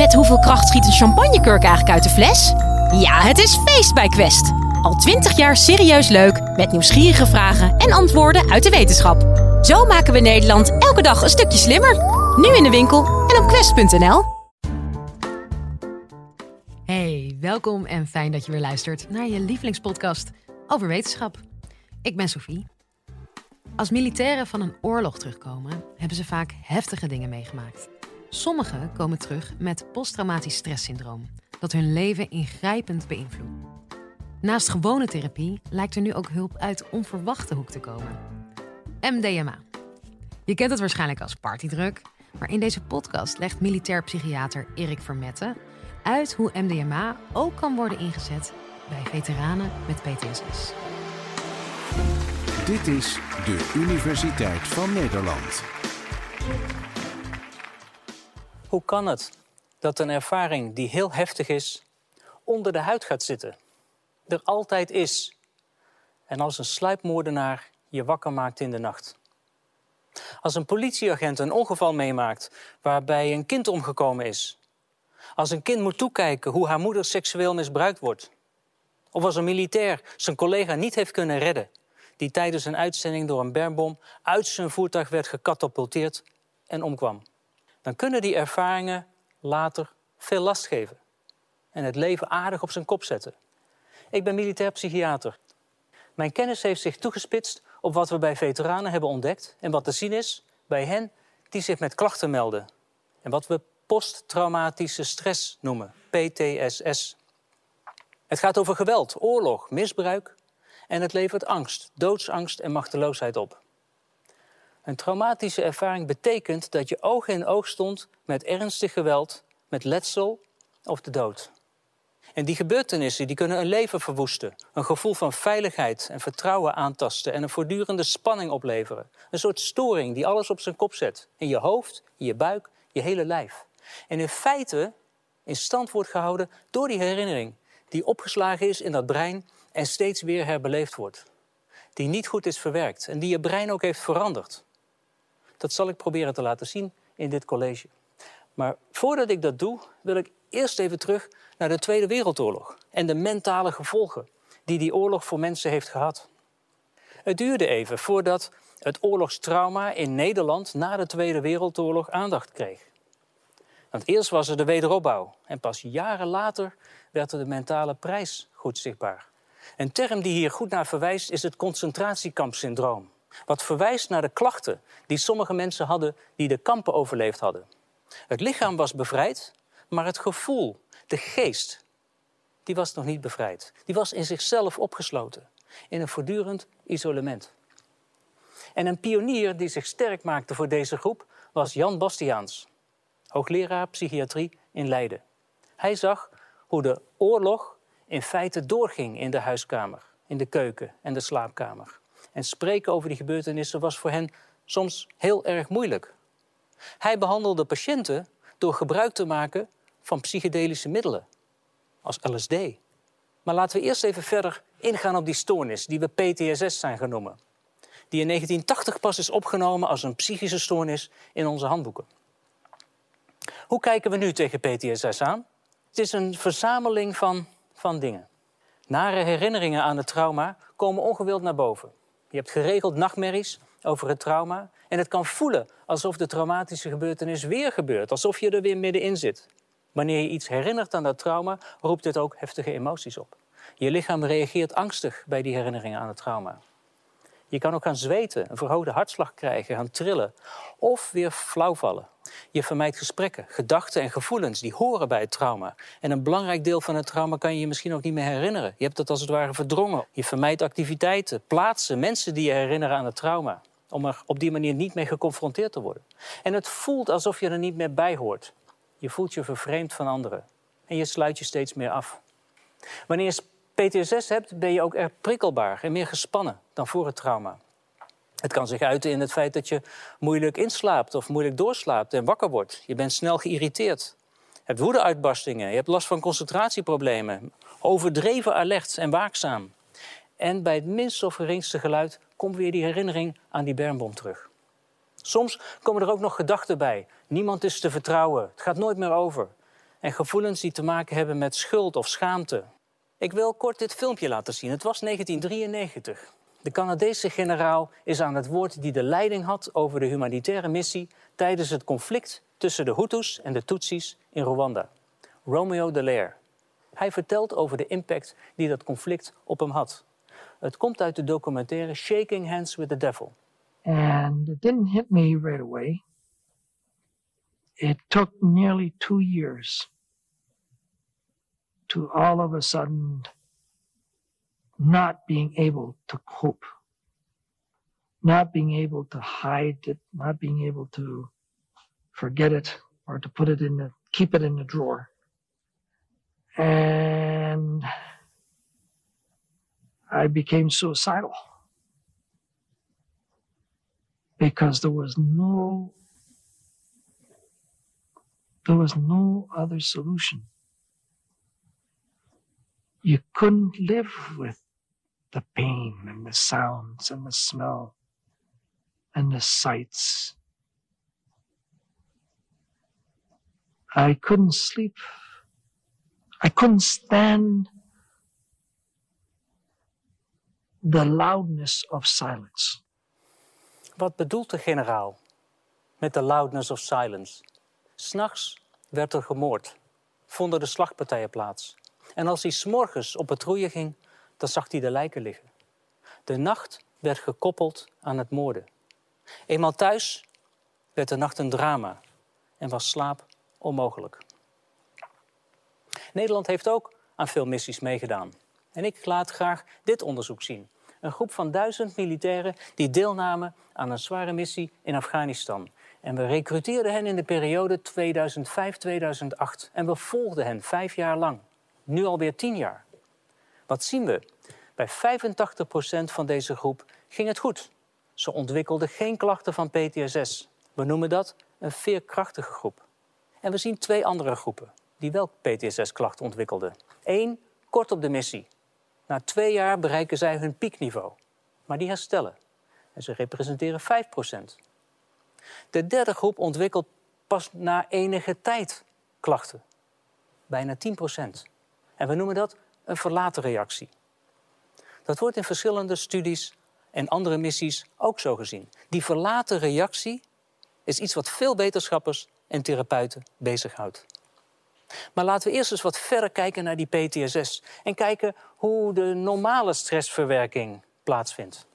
Met hoeveel kracht schiet een champagnekurk eigenlijk uit de fles? Ja, het is feest bij Quest. Al twintig jaar serieus leuk, met nieuwsgierige vragen en antwoorden uit de wetenschap. Zo maken we Nederland elke dag een stukje slimmer. Nu in de winkel en op quest.nl. Hey, welkom en fijn dat je weer luistert naar je lievelingspodcast over wetenschap. Ik ben Sophie. Als militairen van een oorlog terugkomen, hebben ze vaak heftige dingen meegemaakt. Sommigen komen terug met posttraumatisch stresssyndroom, dat hun leven ingrijpend beïnvloedt. Naast gewone therapie lijkt er nu ook hulp uit onverwachte hoek te komen. MDMA. Je kent het waarschijnlijk als partydruk, maar in deze podcast legt militair psychiater Erik Vermette uit hoe MDMA ook kan worden ingezet bij veteranen met PTSS. Dit is de Universiteit van Nederland. Hoe kan het dat een ervaring die heel heftig is, onder de huid gaat zitten? Er altijd is. En als een sluipmoordenaar je wakker maakt in de nacht. Als een politieagent een ongeval meemaakt waarbij een kind omgekomen is. Als een kind moet toekijken hoe haar moeder seksueel misbruikt wordt. Of als een militair zijn collega niet heeft kunnen redden, die tijdens een uitzending door een bermbom uit zijn voertuig werd gecatapulteerd en omkwam dan kunnen die ervaringen later veel last geven. En het leven aardig op zijn kop zetten. Ik ben militair psychiater. Mijn kennis heeft zich toegespitst op wat we bij veteranen hebben ontdekt en wat te zien is bij hen die zich met klachten melden. En wat we posttraumatische stress noemen, PTSS. Het gaat over geweld, oorlog, misbruik en het levert angst, doodsangst en machteloosheid op. Een traumatische ervaring betekent dat je oog in oog stond met ernstig geweld, met letsel of de dood. En die gebeurtenissen die kunnen een leven verwoesten, een gevoel van veiligheid en vertrouwen aantasten en een voortdurende spanning opleveren. Een soort storing die alles op zijn kop zet, in je hoofd, in je buik, je hele lijf. En in feite in stand wordt gehouden door die herinnering die opgeslagen is in dat brein en steeds weer herbeleefd wordt. Die niet goed is verwerkt en die je brein ook heeft veranderd. Dat zal ik proberen te laten zien in dit college. Maar voordat ik dat doe, wil ik eerst even terug naar de Tweede Wereldoorlog en de mentale gevolgen die die oorlog voor mensen heeft gehad. Het duurde even voordat het oorlogstrauma in Nederland na de Tweede Wereldoorlog aandacht kreeg. Want eerst was er de wederopbouw en pas jaren later werd er de mentale prijs goed zichtbaar. Een term die hier goed naar verwijst is het concentratiekampsyndroom. Wat verwijst naar de klachten die sommige mensen hadden die de kampen overleefd hadden. Het lichaam was bevrijd, maar het gevoel, de geest, die was nog niet bevrijd. Die was in zichzelf opgesloten, in een voortdurend isolement. En een pionier die zich sterk maakte voor deze groep was Jan Bastiaans, hoogleraar psychiatrie in Leiden. Hij zag hoe de oorlog in feite doorging in de huiskamer, in de keuken en de slaapkamer. En spreken over die gebeurtenissen was voor hen soms heel erg moeilijk. Hij behandelde patiënten door gebruik te maken van psychedelische middelen, als LSD. Maar laten we eerst even verder ingaan op die stoornis, die we PTSS zijn genoemd. Die in 1980 pas is opgenomen als een psychische stoornis in onze handboeken. Hoe kijken we nu tegen PTSS aan? Het is een verzameling van, van dingen. Nare herinneringen aan het trauma komen ongewild naar boven. Je hebt geregeld nachtmerries over het trauma. En het kan voelen alsof de traumatische gebeurtenis weer gebeurt, alsof je er weer middenin zit. Wanneer je iets herinnert aan dat trauma, roept het ook heftige emoties op. Je lichaam reageert angstig bij die herinneringen aan het trauma. Je kan ook gaan zweten, een verhoogde hartslag krijgen, gaan trillen of weer flauwvallen. Je vermijdt gesprekken, gedachten en gevoelens die horen bij het trauma. En een belangrijk deel van het trauma kan je je misschien ook niet meer herinneren. Je hebt het als het ware verdrongen. Je vermijdt activiteiten, plaatsen, mensen die je herinneren aan het trauma. Om er op die manier niet mee geconfronteerd te worden. En het voelt alsof je er niet meer bij hoort. Je voelt je vervreemd van anderen. En je sluit je steeds meer af. Wanneer PTSS hebt, ben je ook erg prikkelbaar en meer gespannen dan voor het trauma. Het kan zich uiten in het feit dat je moeilijk inslaapt of moeilijk doorslaapt en wakker wordt. Je bent snel geïrriteerd. Je hebt woedeuitbarstingen, je hebt last van concentratieproblemen, overdreven alert en waakzaam. En bij het minst of geringste geluid komt weer die herinnering aan die bermbom terug. Soms komen er ook nog gedachten bij. Niemand is te vertrouwen, het gaat nooit meer over. en gevoelens die te maken hebben met schuld of schaamte. Ik wil kort dit filmpje laten zien. Het was 1993. De Canadese generaal is aan het woord die de leiding had over de humanitaire missie tijdens het conflict tussen de Hutus en de Tutsis in Rwanda. Romeo Dallaire. Hij vertelt over de impact die dat conflict op hem had. Het komt uit de documentaire Shaking Hands with the Devil. And it didn't hit me right away. It took nearly two years to all of a sudden not being able to cope, not being able to hide it, not being able to forget it or to put it in the, keep it in the drawer. And I became suicidal because there was no there was no other solution. You couldn't live with the pain and the sounds and the smell and the sights. I couldn't sleep. I couldn't stand the loudness of silence. Wat bedoelt de generaal met de loudness of silence? S'nachts werd er gemoord, vonden de slagpartijen plaats. En als hij s'morgens op patrouille ging, dan zag hij de lijken liggen. De nacht werd gekoppeld aan het moorden. Eenmaal thuis werd de nacht een drama en was slaap onmogelijk. Nederland heeft ook aan veel missies meegedaan. En ik laat graag dit onderzoek zien. Een groep van duizend militairen die deelnamen aan een zware missie in Afghanistan. En we recruteerden hen in de periode 2005-2008. En we volgden hen vijf jaar lang. Nu alweer tien jaar. Wat zien we? Bij 85% van deze groep ging het goed. Ze ontwikkelden geen klachten van PTSS. We noemen dat een veerkrachtige groep. En we zien twee andere groepen die wel PTSS-klachten ontwikkelden. Eén, kort op de missie. Na twee jaar bereiken zij hun piekniveau. Maar die herstellen. En ze representeren 5%. De derde groep ontwikkelt pas na enige tijd klachten. Bijna 10%. En we noemen dat een verlaten reactie. Dat wordt in verschillende studies en andere missies ook zo gezien. Die verlaten reactie is iets wat veel wetenschappers en therapeuten bezighoudt. Maar laten we eerst eens wat verder kijken naar die PTSS en kijken hoe de normale stressverwerking plaatsvindt.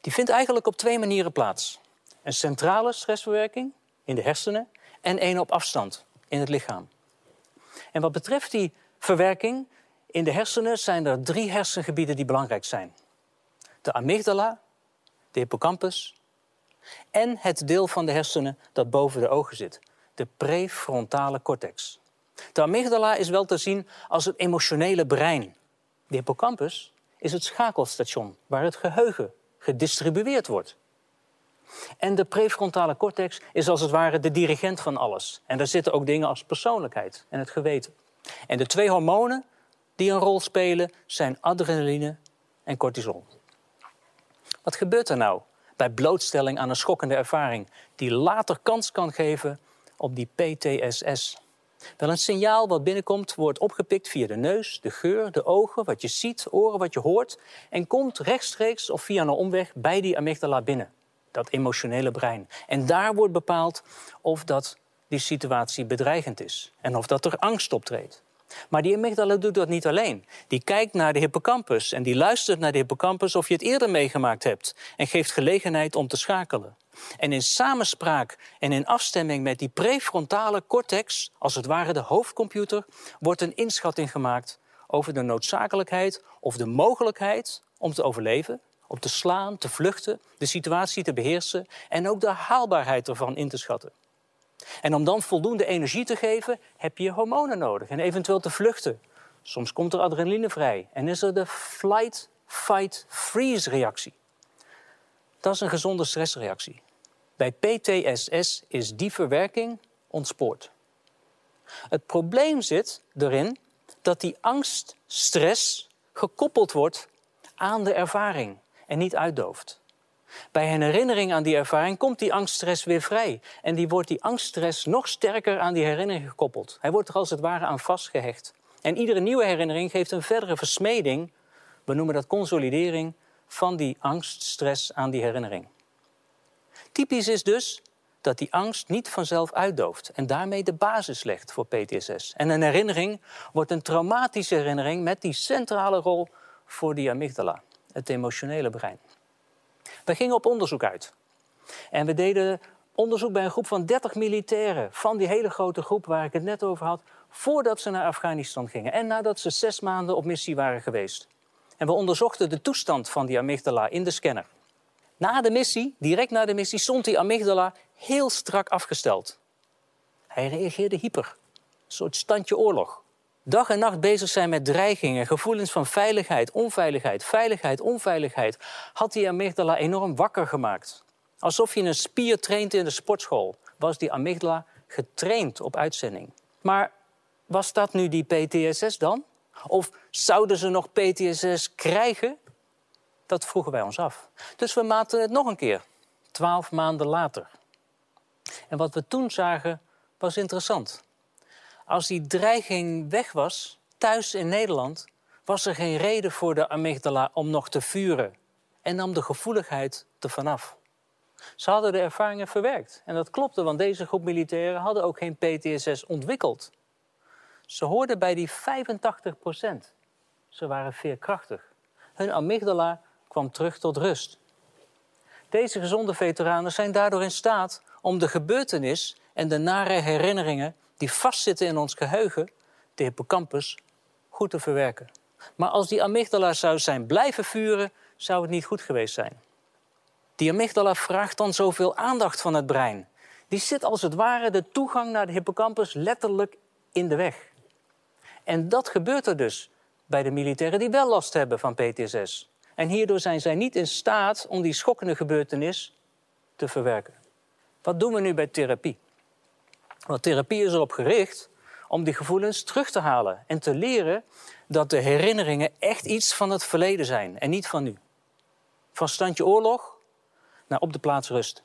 Die vindt eigenlijk op twee manieren plaats. Een centrale stressverwerking in de hersenen en één op afstand in het lichaam. En wat betreft die verwerking in de hersenen zijn er drie hersengebieden die belangrijk zijn. De amygdala, de hippocampus en het deel van de hersenen dat boven de ogen zit, de prefrontale cortex. De amygdala is wel te zien als het emotionele brein. De hippocampus is het schakelstation waar het geheugen gedistribueerd wordt. En de prefrontale cortex is als het ware de dirigent van alles. En daar zitten ook dingen als persoonlijkheid en het geweten. En de twee hormonen die een rol spelen zijn adrenaline en cortisol. Wat gebeurt er nou bij blootstelling aan een schokkende ervaring die later kans kan geven op die PTSS? Wel, een signaal wat binnenkomt wordt opgepikt via de neus, de geur, de ogen, wat je ziet, oren, wat je hoort en komt rechtstreeks of via een omweg bij die amygdala binnen, dat emotionele brein. En daar wordt bepaald of dat die situatie bedreigend is en of dat er angst optreedt. Maar die amygdala doet dat niet alleen. Die kijkt naar de hippocampus en die luistert naar de hippocampus of je het eerder meegemaakt hebt en geeft gelegenheid om te schakelen. En in samenspraak en in afstemming met die prefrontale cortex, als het ware de hoofdcomputer, wordt een inschatting gemaakt over de noodzakelijkheid of de mogelijkheid om te overleven, om te slaan, te vluchten, de situatie te beheersen en ook de haalbaarheid ervan in te schatten. En om dan voldoende energie te geven, heb je hormonen nodig en eventueel te vluchten. Soms komt er adrenaline vrij en is er de flight, fight, freeze reactie. Dat is een gezonde stressreactie. Bij PTSS is die verwerking ontspoord. Het probleem zit erin dat die angst, stress gekoppeld wordt aan de ervaring en niet uitdooft. Bij een herinnering aan die ervaring komt die angststress weer vrij. En die wordt die angststress nog sterker aan die herinnering gekoppeld. Hij wordt er als het ware aan vastgehecht. En iedere nieuwe herinnering geeft een verdere versmeding, we noemen dat consolidering, van die angststress aan die herinnering. Typisch is dus dat die angst niet vanzelf uitdooft en daarmee de basis legt voor PTSS. En een herinnering wordt een traumatische herinnering met die centrale rol voor die amygdala, het emotionele brein. We gingen op onderzoek uit. En we deden onderzoek bij een groep van 30 militairen van die hele grote groep waar ik het net over had, voordat ze naar Afghanistan gingen en nadat ze zes maanden op missie waren geweest. En we onderzochten de toestand van die amygdala in de scanner. Na de missie, direct na de missie, stond die amygdala heel strak afgesteld. Hij reageerde hyper, een soort standje oorlog. Dag en nacht bezig zijn met dreigingen, gevoelens van veiligheid, onveiligheid, veiligheid, onveiligheid, had die amygdala enorm wakker gemaakt. Alsof je een spier traint in de sportschool, was die amygdala getraind op uitzending. Maar was dat nu die PTSS dan? Of zouden ze nog PTSS krijgen? Dat vroegen wij ons af. Dus we maten het nog een keer, twaalf maanden later. En wat we toen zagen was interessant. Als die dreiging weg was, thuis in Nederland, was er geen reden voor de amygdala om nog te vuren en nam de gevoeligheid er vanaf. Ze hadden de ervaringen verwerkt. En dat klopte, want deze groep militairen hadden ook geen PTSS ontwikkeld. Ze hoorden bij die 85 procent. Ze waren veerkrachtig. Hun amygdala kwam terug tot rust. Deze gezonde veteranen zijn daardoor in staat om de gebeurtenis en de nare herinneringen die vastzitten in ons geheugen, de hippocampus, goed te verwerken. Maar als die amygdala zou zijn blijven vuren, zou het niet goed geweest zijn. Die amygdala vraagt dan zoveel aandacht van het brein. Die zit als het ware de toegang naar de hippocampus letterlijk in de weg. En dat gebeurt er dus bij de militairen die wel last hebben van PTSS. En hierdoor zijn zij niet in staat om die schokkende gebeurtenis te verwerken. Wat doen we nu bij therapie? Want therapie is erop gericht om die gevoelens terug te halen en te leren dat de herinneringen echt iets van het verleden zijn en niet van nu. Van standje oorlog naar op de plaats rust.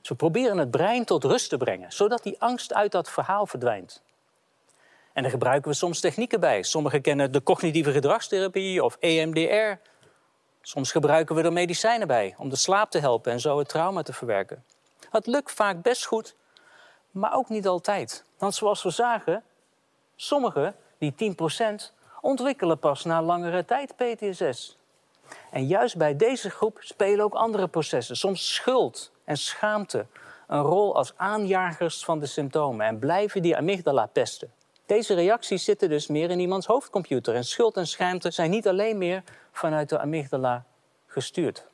Dus we proberen het brein tot rust te brengen, zodat die angst uit dat verhaal verdwijnt. En daar gebruiken we soms technieken bij. Sommigen kennen de cognitieve gedragstherapie of EMDR. Soms gebruiken we er medicijnen bij om de slaap te helpen en zo het trauma te verwerken. Het lukt vaak best goed, maar ook niet altijd. Want zoals we zagen, sommigen, die 10%, ontwikkelen pas na langere tijd PTSS. En juist bij deze groep spelen ook andere processen, soms schuld en schaamte, een rol als aanjagers van de symptomen en blijven die amygdala pesten. Deze reacties zitten dus meer in iemands hoofdcomputer en schuld en schaamte zijn niet alleen meer vanuit de amygdala gestuurd.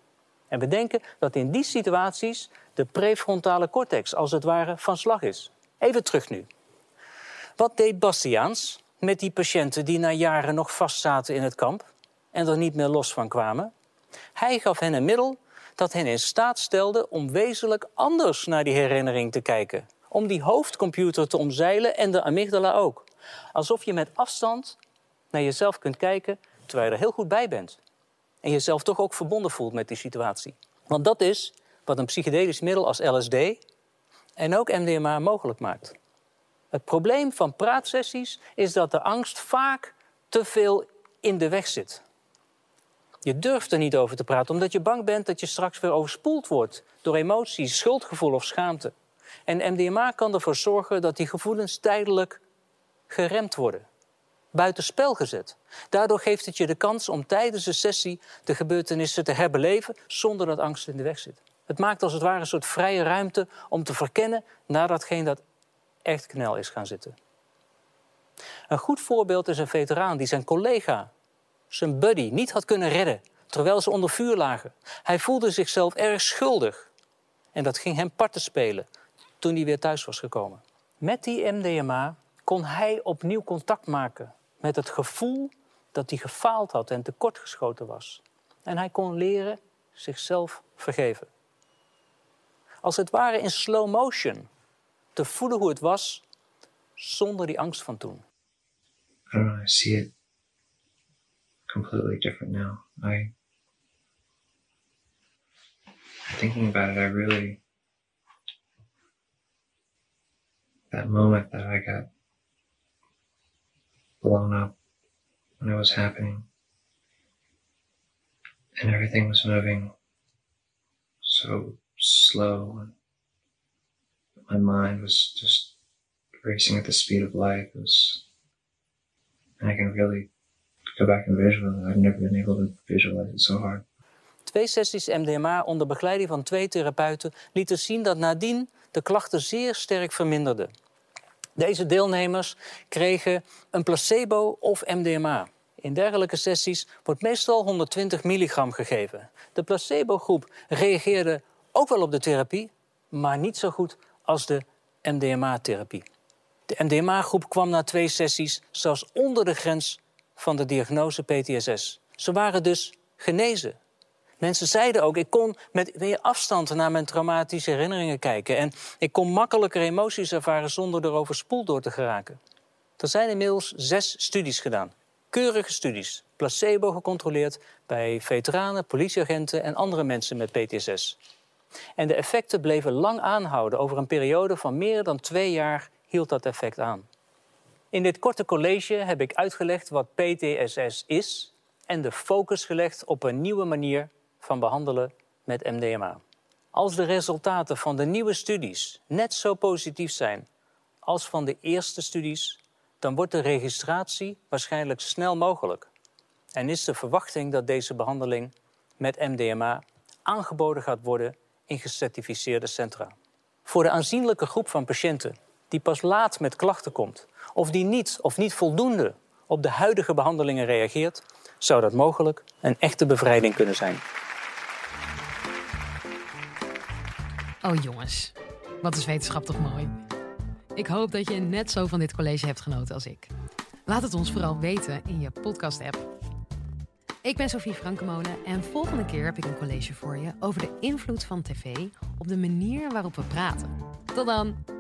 En we denken dat in die situaties de prefrontale cortex als het ware van slag is. Even terug nu. Wat deed Bastiaans met die patiënten die na jaren nog vastzaten in het kamp en er niet meer los van kwamen? Hij gaf hen een middel dat hen in staat stelde om wezenlijk anders naar die herinnering te kijken. Om die hoofdcomputer te omzeilen en de amygdala ook. Alsof je met afstand naar jezelf kunt kijken terwijl je er heel goed bij bent. En jezelf toch ook verbonden voelt met die situatie. Want dat is wat een psychedelisch middel als LSD en ook MDMA mogelijk maakt. Het probleem van praatsessies is dat de angst vaak te veel in de weg zit. Je durft er niet over te praten omdat je bang bent dat je straks weer overspoeld wordt door emoties, schuldgevoel of schaamte. En MDMA kan ervoor zorgen dat die gevoelens tijdelijk geremd worden, buitenspel gezet. Daardoor geeft het je de kans om tijdens de sessie de gebeurtenissen te herbeleven zonder dat angst in de weg zit. Het maakt als het ware een soort vrije ruimte om te verkennen naar datgene dat echt knel is gaan zitten. Een goed voorbeeld is een veteraan die zijn collega, zijn buddy, niet had kunnen redden terwijl ze onder vuur lagen. Hij voelde zichzelf erg schuldig en dat ging hem parten spelen toen hij weer thuis was gekomen. Met die MDMA kon hij opnieuw contact maken met het gevoel dat hij gefaald had en tekortgeschoten was. En hij kon leren zichzelf vergeven als het ware in slow motion. Te voelen hoe het was zonder die angst van toen. I see it completely different now. I thinking about it, I really, that moment that I got blown up when it was happening, and everything was moving so slow, and my mind was just racing at the speed of light. It was, and I can really go back and visualize. I've never been able to visualize it so hard. Twee sessies MDMA onder begeleiding van twee therapeuten lieten zien dat nadien de klachten zeer sterk verminderden. Deze deelnemers kregen een placebo of MDMA. In dergelijke sessies wordt meestal 120 milligram gegeven. De placebo-groep reageerde ook wel op de therapie, maar niet zo goed als de MDMA-therapie. De MDMA-groep kwam na twee sessies zelfs onder de grens van de diagnose PTSS. Ze waren dus genezen. Mensen zeiden ook, ik kon met meer afstand naar mijn traumatische herinneringen kijken. En ik kon makkelijker emoties ervaren zonder erover spoel door te geraken. Er zijn inmiddels zes studies gedaan. Keurige studies, placebo gecontroleerd bij veteranen, politieagenten en andere mensen met PTSS. En de effecten bleven lang aanhouden. Over een periode van meer dan twee jaar hield dat effect aan. In dit korte college heb ik uitgelegd wat PTSS is en de focus gelegd op een nieuwe manier van behandelen met MDMA. Als de resultaten van de nieuwe studies net zo positief zijn als van de eerste studies, dan wordt de registratie waarschijnlijk snel mogelijk. En is de verwachting dat deze behandeling met MDMA aangeboden gaat worden in gecertificeerde centra. Voor de aanzienlijke groep van patiënten die pas laat met klachten komt, of die niet of niet voldoende op de huidige behandelingen reageert, zou dat mogelijk een echte bevrijding kunnen zijn. Oh jongens, wat is wetenschap toch mooi. Ik hoop dat je net zo van dit college hebt genoten als ik. Laat het ons vooral weten in je podcast-app. Ik ben Sophie Frankemolen en volgende keer heb ik een college voor je over de invloed van tv op de manier waarop we praten. Tot dan!